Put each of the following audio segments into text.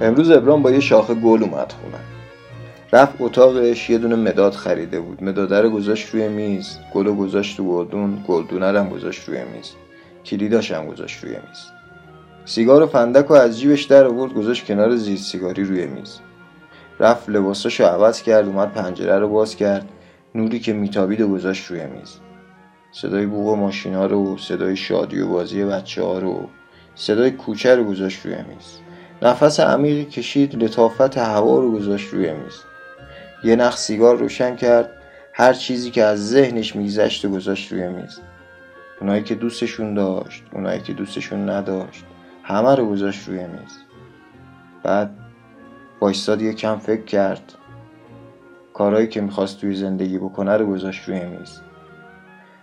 امروز ابرام با یه شاخه گل اومد خونه. رفت اتاقش یه دونه مداد خریده بود. مداده رو گذاشت روی میز. گل رو گذاشت تو گلدون گلدونه هم گذاشت روی میز. کلیداش هم گذاشت روی میز. سیگار و فندک رو از جیبش در آورد گذاشت کنار زیر سیگاری روی میز. رفت لباساشو عوض کرد اومد پنجره رو باز کرد. نوری که میتابید و گذاشت روی میز. صدای بوغ ماشینا رو صدای شادی و بازی بچه ها رو صدای کوچه رو گذاشت روی میز. نفس عمیقی کشید لطافت هوا رو گذاشت روی میز. یه نخ سیگار روشن کرد هر چیزی که از ذهنش میگذشت و گذاشت روی میز. اونایی که دوستشون داشت اونایی که دوستشون نداشت همه رو گذاشت روی میز. بعد وایستاد یه کم فکر کرد. کارهایی که می‌خواست توی زندگی بکنه رو گذاشت روی میز.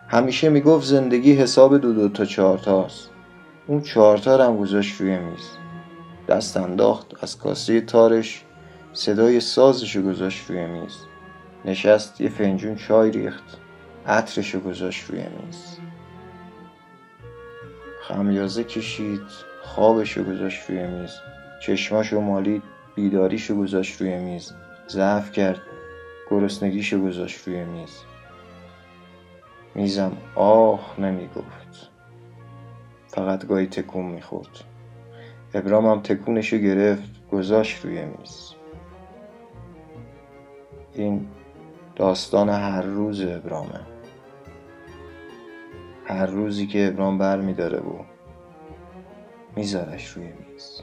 همیشه می‌گفت زندگی حساب دو دو تا چهار تاست. اون چهار تا هم گذاشت روی میز. دست انداخت از کاسه تارش صدای سازش رو گذاشت روی میز. نشست یه فنجون چای ریخت عطرش رو گذاشت روی میز. خمیازه کشید خوابش رو گذاشت روی میز. چشماش رو مالید بیداریش رو گذاشت روی میز. ضعف کرد گرسنگیش رو گذاشت روی میز. میزم آه نمی گفت فقط گاهی تکون می‌خورد. ابرام هم تکونش رو گرفت گذاشت روی میز. این داستان هر روز ابرامه. هر روزی که ابرام بر میداره و میذارش روی میز.